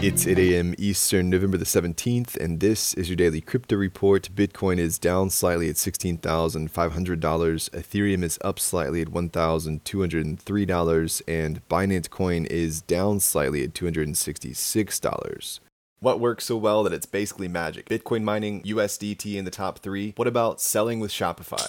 It's 8 a.m. Eastern, November the 17th, and this is your daily crypto report. Bitcoin is down slightly at $16,500. Ethereum is up slightly at $1,203, and Binance Coin is down slightly at $266. What works so well that it's basically magic? Bitcoin mining, USDT in the top three. What about selling with Shopify?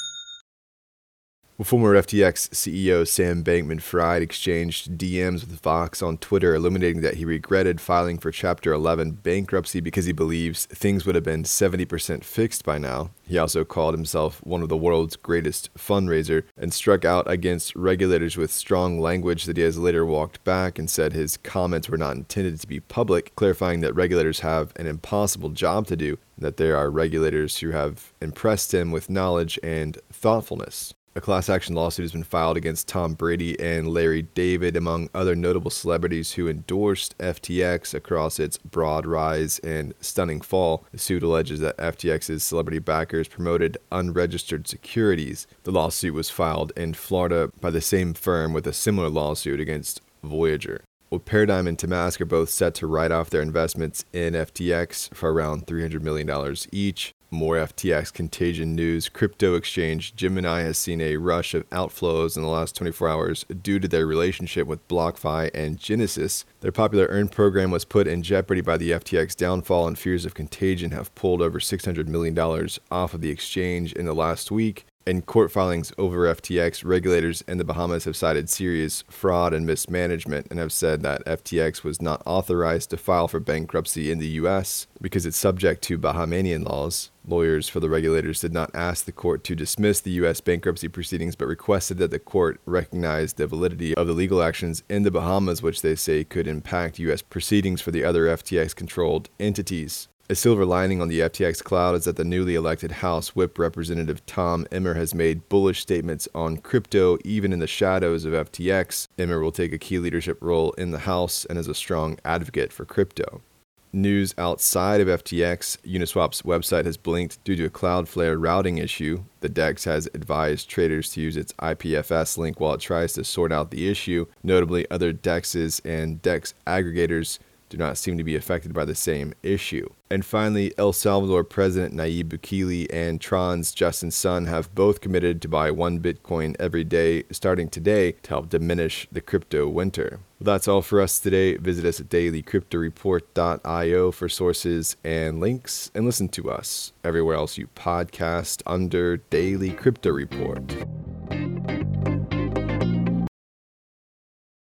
Well, former FTX CEO Sam Bankman Fried exchanged DMs with Vox on Twitter, illuminating that he regretted filing for Chapter 11 bankruptcy because he believes things would have been 70% fixed by now. He also called himself one of the world's greatest fundraiser and struck out against regulators with strong language that he has later walked back and said his comments were not intended to be public, clarifying that regulators have an impossible job to do, that there are regulators who have impressed him with knowledge and thoughtfulness. A class action lawsuit has been filed against Tom Brady and Larry David, among other notable celebrities who endorsed FTX across its broad rise and stunning fall. The suit alleges that FTX's celebrity backers promoted unregistered securities. The lawsuit was filed in Florida by the same firm with a similar lawsuit against Voyager. Well, Paradigm and Temasek are both set to write off their investments in FTX for around $300 million each. More FTX contagion news. Crypto exchange Gemini has seen a rush of outflows in the last 24 hours due to their relationship with BlockFi and Genesis. Their popular Earn program was put in jeopardy by the FTX downfall, and fears of contagion have pulled over $600 million off of the exchange in the last week. In court filings over FTX, regulators in the Bahamas have cited serious fraud and mismanagement and have said that FTX was not authorized to file for bankruptcy in the U.S. because it's subject to Bahamian laws. Lawyers for the regulators did not ask the court to dismiss the U.S. bankruptcy proceedings, but requested that the court recognize the validity of the legal actions in the Bahamas, which they say could impact U.S. proceedings for the other FTX controlled entities. A silver lining on the FTX cloud is that the newly elected House Whip Representative Tom Emmer has made bullish statements on crypto even in the shadows of FTX. Emmer will take a key leadership role in the House and is a strong advocate for crypto. News outside of FTX, Uniswap's website has blinked due to a Cloudflare routing issue. The DEX has advised traders to use its IPFS link while it tries to sort out the issue. Notably, other DEXs and DEX aggregators do not seem to be affected by the same issue. And finally, El Salvador President Nayib Bukele and Tron's Justin Sun have both committed to buy one Bitcoin every day starting today to help diminish the crypto winter. Well, that's all for us today. Visit us at dailycryptoreport.io for sources and links, and listen to us everywhere else you podcast under Daily Crypto Report.